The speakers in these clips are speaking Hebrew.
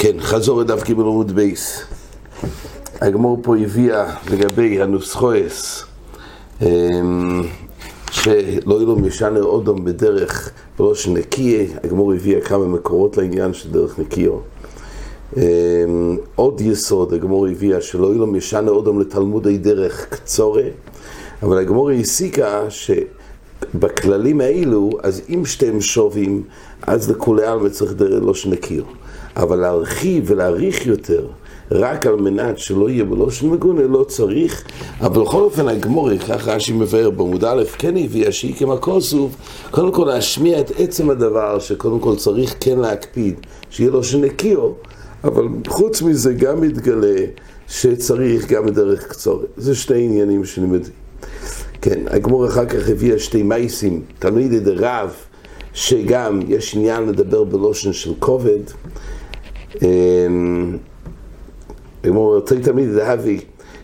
כן, חזור לדף קיבל עמוד בייס. הגמור פה הביאה לגבי הנוסחויס שלא יהיו לו משנה אודום בדרך בראש נקיה, הגמור הביאה כמה מקורות לעניין של דרך נקיו. אמ, עוד יסוד, הגמור הביאה שלא יהיו לו משנה אודום לתלמודי דרך קצורה, אבל הגמור הסיקה שבכללים האלו, אז אם שתיהם שובים, אז לכולי עלמא צריך דרך לא שנקיו. אבל להרחיב ולהעריך יותר, רק על מנת שלא יהיה בלושן מגונה, לא צריך. אבל בכל אופן הגמורי, ככה רש"י מבאר בעמוד א', כן הביאה שהיא כמקוסוב, קודם כל להשמיע את עצם הדבר, שקודם כל צריך כן להקפיד, שיהיה לו שנקיו, אבל חוץ מזה גם מתגלה שצריך גם בדרך קצורת. זה שני עניינים שנלמדים. כן, הגמור אחר כך הביאה שתי מייסים, תלמידי דרב, שגם יש עניין לדבר בלושן של כובד. אמור, תמיד להביא,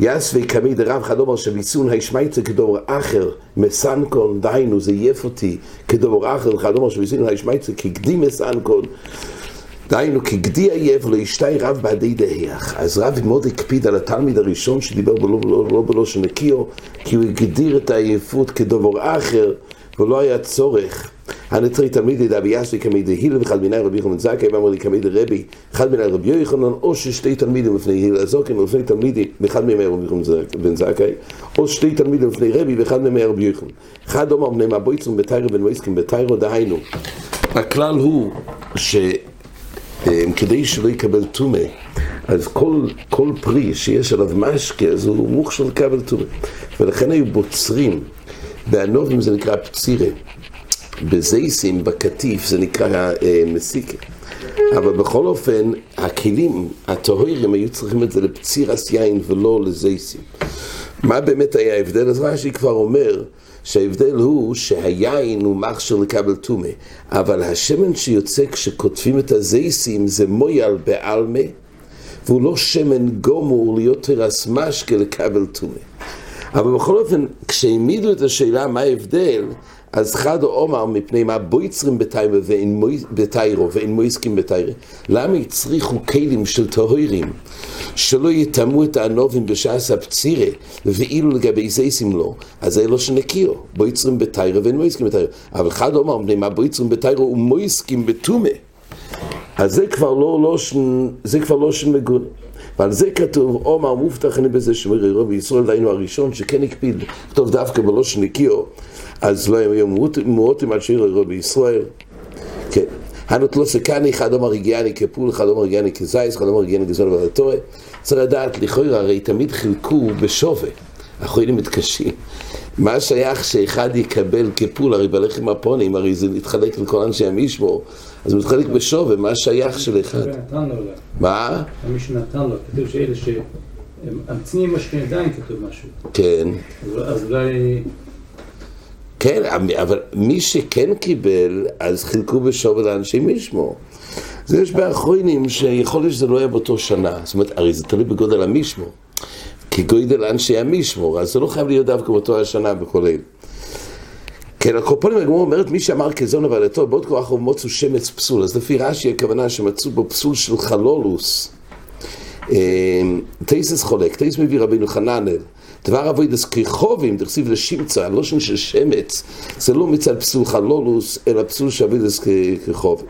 יסווי כמי דרב חדומר שביסון הישמייצה כדור אחר מסנקון, דהיינו זה יף אותי. כדור אחר חדומר שביסון הישמייצה כגדי מסנקון דהיינו כגדי עייף לא ישתי רב בעדי דהיח אז רב מאוד הקפיד על התלמיד הראשון שדיבר בלא, לא, לא בלא שנקיו כי הוא הגדיר את העייפות כדבר אחר ולא היה צורך. הנצרי תלמידי דאבי יסי כמידי היל ואחד מיני רבי יוחנן זכאי ואמר לי כמידי רבי אחד מיני רבי יוחנן או ששתי תלמידים לפני היל הזוקן ולפני תלמידי ואחד מיני רבי יוחנן בן זכאי או שתי תלמידים לפני רבי ואחד מיני רבי יוחנן. אחד אומר בני מבויצום בתיירו בן מויסקים בתיירו דהיינו הכלל הוא ש... כדי שלא יקבל טומא, אז כל, כל פרי שיש עליו משקה, אז הוא מוכשר לקבל טומא. ולכן היו בוצרים, בענובים זה נקרא פצירה. בזייסים, בקטיף, זה נקרא אה, מסיקה. אבל בכל אופן, הכלים הטהורים היו צריכים את זה לפצירס יין ולא לזייסים. מה באמת היה ההבדל? אז רש"י כבר אומר שההבדל הוא שהיין הוא מכשיר לקבל טומא, אבל השמן שיוצא כשקוטפים את הזייסים זה מויאל בעלמה, והוא לא שמן גומור להיות תרס משקה לקבל טומא. אבל בכל אופן, כשהעמידו את השאלה מה ההבדל, אז חד אומר מפני מה בויצרים בתיירו ואין מויסקים בתיירה. למה הצריכו כלים של טהורים שלא יטמאו את הענובים בשעס הפצירה ואילו לגבי זייסים לא, אז זה לא שנקיו, בויצרים בתיירה ואין מויסקים בתיירה. אבל חד אומר מפני מה בויצרים בתיירו ומויסקים בתומה. אז זה כבר לא, לא, זה לא של. ועל זה כתוב, עומר מובטח אני בזה שמרי רבי ישראל, דהיינו הראשון שכן הקפיד, כתוב דווקא בלא שנקיו. אז לא היו מועטים על שיר רבי ישראל. כן. הנות לא סקני, אחד אומר הגיעני כפול, אחד אומר הגיעני כזייס, אחד אומר הגיעני כזון ולתורה. צריך לדעת, לכאורה הרי תמיד חילקו בשווה. החולים מתקשים. מה שייך שאחד יקבל כפול, הרי בלחם הפונים, הרי זה מתחלק לכל אנשי המשמור, אז מתחלק בשווה, מה שייך של אחד? מה? מי שנתן לו, כתוב שאלה שהם צניעים משכן עדיין כתוב משהו. כן. אז אולי... כן, אבל מי שכן קיבל, אז חילקו בשווה לאנשי משמור. זה יש באחרונים שיכול להיות שזה לא יהיה באותו שנה. זאת אומרת, הרי זה תלוי בגודל המשמור. כי גודל אנשי המשמור, אז זה לא חייב להיות דווקא באותו השנה בכל אלה. כן, הקורפונים הגמור אומרת, מי שאמר כזון עבדתו, בעוד כוח הוא מוצאו שמץ פסול. אז לפי רש"י הכוונה שמצאו בו פסול של חלולוס. תייסס חולק, תייס מביא רבינו חננאל. דבר אבוידס כחובים, תכסיב לשמצה, הלושן של שמץ, זה לא מצד פסול חלולוס, אלא פסול שאבוידס כחובים.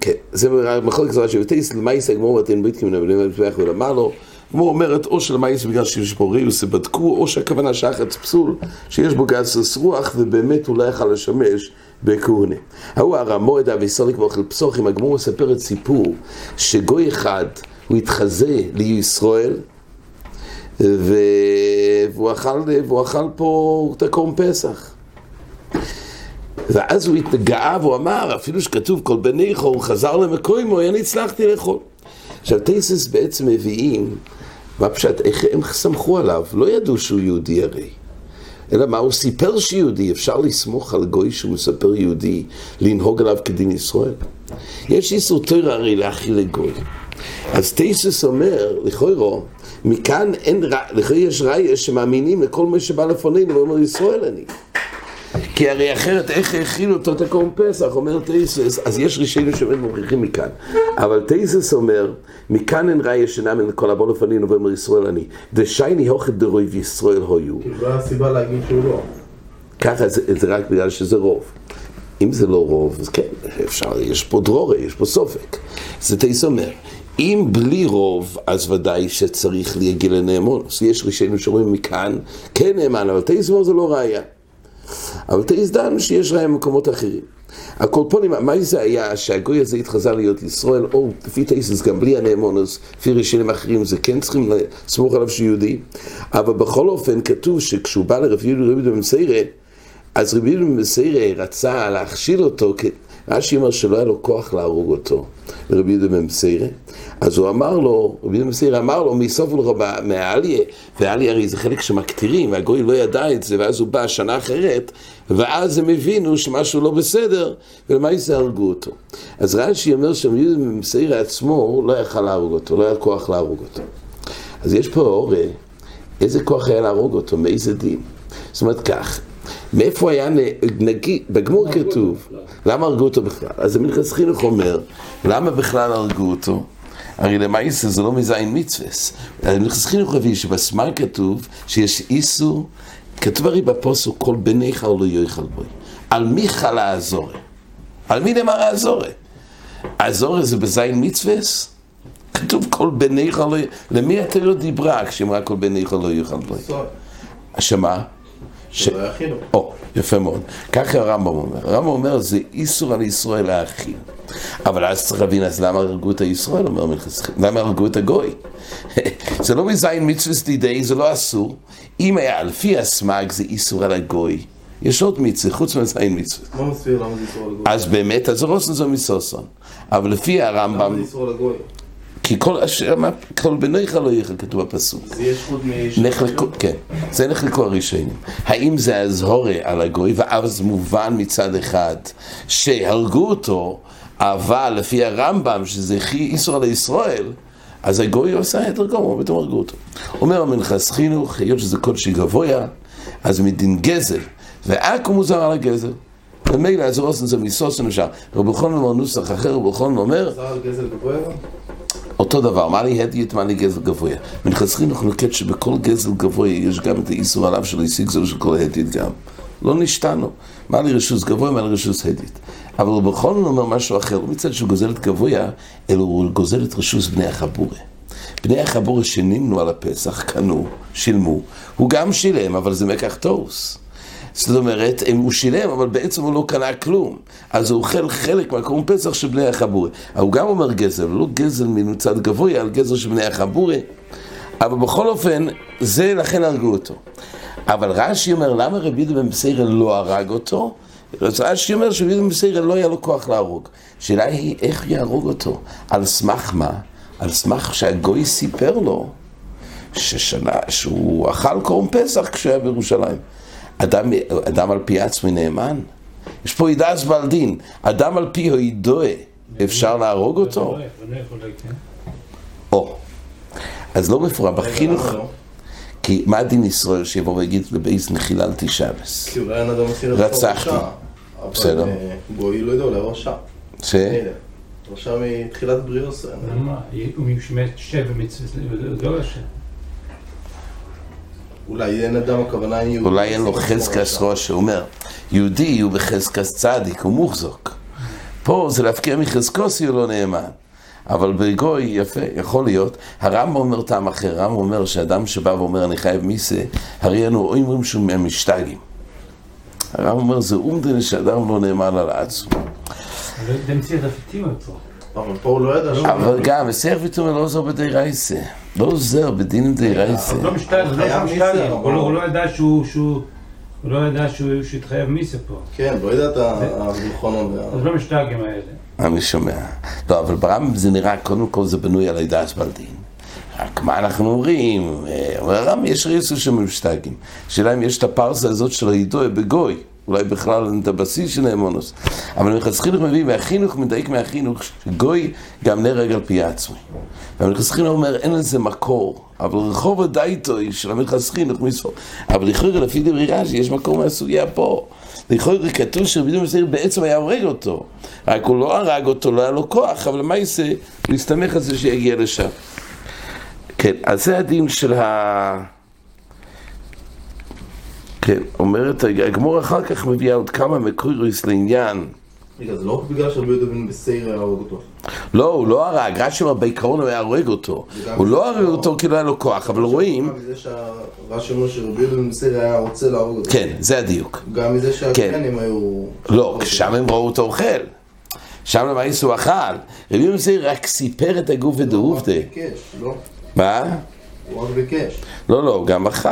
כן, זה בכל כזרה שבטייס למייס הגמור ואתן ביתקים מן הבנים המזבח ולמה לו כמו אומרת או שלמייס בגלל שיש פה ריוס בדקו או שהכוונה שחץ פסול שיש בו גסס רוח ובאמת הוא לא יכל לשמש בכהונה. ההוא הרמועד אביסוליק ואוכל פסוחים, הגמור מספר את סיפור שגוי אחד הוא התחזה לישראל והוא אכל, והוא אכל פה את הקורם פסח. ואז הוא התגאה והוא אמר, אפילו שכתוב כל בני חור, הוא חזר למקוימו, אני הצלחתי לאכול. עכשיו טייסס בעצם מביאים, מה פשוט, איך הם סמכו עליו? לא ידעו שהוא יהודי הרי. אלא מה, הוא סיפר שיהודי, אפשר לסמוך על גוי שהוא מספר יהודי, לנהוג עליו כדין ישראל? יש איסור תוירה הרי להכיל לגוי. אז טייסס אומר, לכאורה, מכאן אין, לכאורה יש ראיה שמאמינים לכל מי שבא לפנינו ואומר ישראל אני. כי הרי אחרת איך האכילו אותו את הקורם פסח, אומר טייסס, אז יש רישינו שבאמת מוכיחים מכאן. אבל טייסס אומר, מכאן אין ראיה שנאמין לכל הבא לפנינו ואומר ישראל אני. דשאני הכא דרוב ישראל הוו. כאילו, לא היה סיבה להגיד שהוא לא. ככה זה, זה רק בגלל שזה רוב. אם זה לא רוב, אז כן, אפשר, יש פה דרורי, יש פה ספק. זה תוס' אומר, אם בלי רוב, אז ודאי שצריך להגיע לנאמנות. יש ראשונים שאומרים מכאן, כן נאמן, אבל תוס' אומר זה לא ראיה. אבל תוס' דן שיש ראיה במקומות אחרים. הקולפונים, מה זה היה שהגוי הזה התחזה להיות ישראל, או לפי טייסס גם בלי הנאמונוס, לפי רישינים אחרים, זה כן צריכים לסמוך עליו שהוא יהודי, אבל בכל אופן כתוב שכשהוא בא לרב יהודה רבי יהודה במסיירה, אז רבי יהודה במסיירה רצה להכשיל אותו, רש"י אומר שלא היה לו כוח להרוג אותו, לרבי יהודה במסיירה, אז הוא אמר לו, רבי יהודה במסיירה אמר לו, מסוף ולרבה, מהעליה, והעליה הרי זה חלק שמקטירים, והגוי לא ידע את זה, ואז הוא בא שנה אחרת, ואז הם הבינו שמשהו לא בסדר, ולמעשה הרגו אותו. אז רש"י אומר שרבי יהודה במסיירה עצמו לא יכל להרוג אותו, לא היה כוח להרוג אותו. אז יש פה איזה כוח היה להרוג אותו, מאיזה דין? זאת אומרת כך, מאיפה היה, נגיד, בגמור כתוב, למה הרגו אותו בכלל? אז המלכס חינוך אומר, למה בכלל הרגו אותו? הרי למעשה זה לא מזין מצווס. המלכס חינוך הביא שבסמר כתוב שיש איסור, כתוב הרי בפוסוק כל בניך לא יאכל בוי. על מי חלה הזורי? על מי נאמר הזורי? הזורי זה בזין מצווס? כתוב כל בניך לא... למי התיאור דיברה כשאמרה כל בניך לא יאכל בוי? שמה? ש... או, יפה מאוד. ככה הרמב"ם אומר. הרמב"ם אומר, זה איסור על ישראל להאכיל. אבל אז צריך להבין, אז למה הרגו את הישראל? אומר מלכס, למה הרגו את הגוי? זה לא מזין מצווה דידי, זה לא אסור. אם היה לפי הסמ"ג זה איסור על הגוי. יש עוד מצווה, חוץ מזין מצווה. מה מסביר למה זה איסור על הגוי? אז באמת, אז רוסן זו מסוסון. אבל לפי למה הרמב"ם, זה איסור על הגוי? כי כל אשר, מה- כל בניך לא יאכל, כתוב בפסוק. זה יש חוט מ... כן, זה נחלקו הראשונים. האם זה הזהורה על הגוי, ואז מובן מצד אחד שהרגו אותו, אבל לפי הרמב"ם, שזה הכי איסור על ישראל, אז הגוי עושה את דרכו, הוא פתאום הרגו אותו. אומר המנחס חינוך, היות שזה קודשי גבויה, אז מדין גזל, ועכו מוזר על הגזל. ומילא אז רוסן זה מסוסן אפשר. רבי חון אומר נוסח אחר, רבי חון אומר, אותו דבר, מה לי הדית, מה גזל גבוה. מנחס חינוך נוקט שבכל גזל גבוה יש גם את האיסור עליו של השיג זו של כל הדית גם. לא נשתנו. מה לי רשוס גבוה, מה לי רשוס הדית. אבל הוא בכל זאת אומר משהו אחר, מצד שהוא גוזל את גבוה, אלא הוא גוזל את רשוס בני החבורה. בני החבורה שנמנו על הפסח, קנו, שילמו. הוא גם שילם, אבל זה מקח טוס. זאת אומרת, הוא שילם, אבל בעצם הוא לא קנה כלום. אז הוא אוכל חלק מהקורם פסח של בני החבורה. הוא גם אומר גזל, לא גזל מצד גבוה, על גזל של בני החבורה. אבל בכל אופן, זה לכן הרגו אותו. אבל רש"י אומר, למה רבי יהודה בן בסיירה לא הרג אותו? רש"י אומר שרבי יהודה בן בסיירה לא היה לו כוח להרוג. השאלה היא, איך יהרוג אותו? על סמך מה? על סמך שהגוי סיפר לו ששנה, שהוא אכל קורם פסח כשהוא היה בירושלים. אדם, אדם על פי עצמי נאמן? יש פה עידס בלדין, אדם על פי הוידוה, אפשר להרוג אותו? לא כן. או, אז לא מפורט, בחינוך, למה לא? כי מה דין ישראל שיבוא ויגיד לבייס נחיללתי שבס? כי אולי אין אדם מסיר את רצחתי. בסדר. אה, גוי לא יודע, אולי רשע. ש... יודע. רשע מתחילת בריאוס. מה? הוא משמש שבע מצווה, לא רשע. אולי אין אדם, הכוונה היא... אולי אין לו חזקס ראש, הוא אומר, יהודי הוא בחזקס צדיק, הוא מוחזוק. פה זה להפקיע מחזקוסי הוא לא נאמן. אבל בגוי, יפה, יכול להיות. הרמב"ם אומר טעם אחר, הרמב"ם אומר שאדם שבא ואומר אני חייב מיסה, הרי אנו אומרים שהוא מהמשתגים. הרמב"ם אומר זה אומדן שאדם לא נאמן על עצמו. לא. אבל פה הוא לא ידע שהוא... אבל גם, מסך ותומר לא עוזר בדי רייסה. לא עוזר בדינים די רייסה. הוא לא הוא לא הוא לא- ידע שהוא... הוא לא ידע שהוא התחייב מיסה פה. כן, לא ידע את הביטחון. אז לא משתגעים האלה. אני שומע. לא, אבל ברמב"ם זה נראה, קודם כל זה בנוי על הידעת בלדין. רק מה אנחנו אומרים? אה, אומר הרמב"ם, יש ריסו שמשתגעים. השאלה אם יש את הפרסה הזאת של הידוע בגוי. אולי בכלל אין את הבסיס של האמונוס. אבל מלכס חינוך מביא מהחינוך, מדייק מהחינוך, שגוי גם נהרג על פי עצמי. והמלכס חינוך אומר, אין לזה מקור. אבל רחוב הדייטוי של המלכס חינוך מספור. אבל לכאורה לפי דברי רש"י, יש מקור מהסוגיה פה. לכאורה כתוב שרבי יהודה מסעיר בעצם היה הורג אותו. רק הוא לא הרג אותו, לא היה לו כוח, אבל למעשה הוא הסתמך על זה שיגיע לשם. כן, אז זה הדין של ה... כן, אומרת, הגמור אחר כך מביאה עוד כמה מקוריס לעניין. רגע, זה לא בגלל שרבי יהודה בן בסייר הורג אותו. לא, הוא לא הרג, רש"י אומר בעיקרון הוא היה הורג אותו. הוא לא הרג אותו כי לא היה לו כוח, אבל רואים, גם מזה שהרש"י אומר שרבי יהודה בן בסייר היה רוצה להרוג אותו. כן, זה הדיוק. גם מזה שהקרנים היו... לא, שם הם ראו אותו אוכל. שם למעשה הוא אכל. רבי יהודה מסעיר רק סיפר את הגוף הוא רק ודאובדה. ביקש, לא? מה? הוא רק ביקש. לא, לא, גם אכל.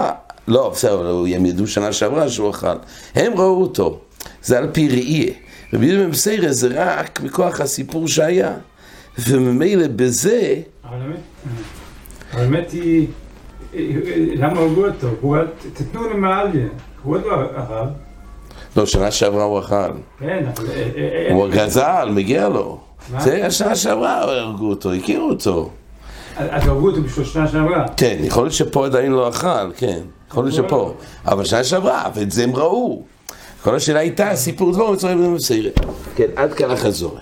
לא, בסדר, הם ידעו שנה שעברה שהוא אכל. הם ראו אותו. זה על פי ראייה. רבי יהודה מסעיר זה רק מכוח הסיפור שהיה. וממילא בזה, אבל האמת, היא, למה הרגו אותו? תתנו למעליה, הוא עוד לא הרב, לא, שנה שעברה הוא אכל. כן, אבל... הוא גזל, מגיע לו. זה השנה שעברה הרגו אותו, הכירו אותו. אז הרגו אותו בשביל שנה שעברה. כן, יכול להיות שפה עדיין לא אכל, כן. יכול להיות שפה. אבל שנה שעברה, ואת זה הם ראו. כל השאלה הייתה, סיפור דבור מצרים ובמסעירה. כן, עד כאן החזור.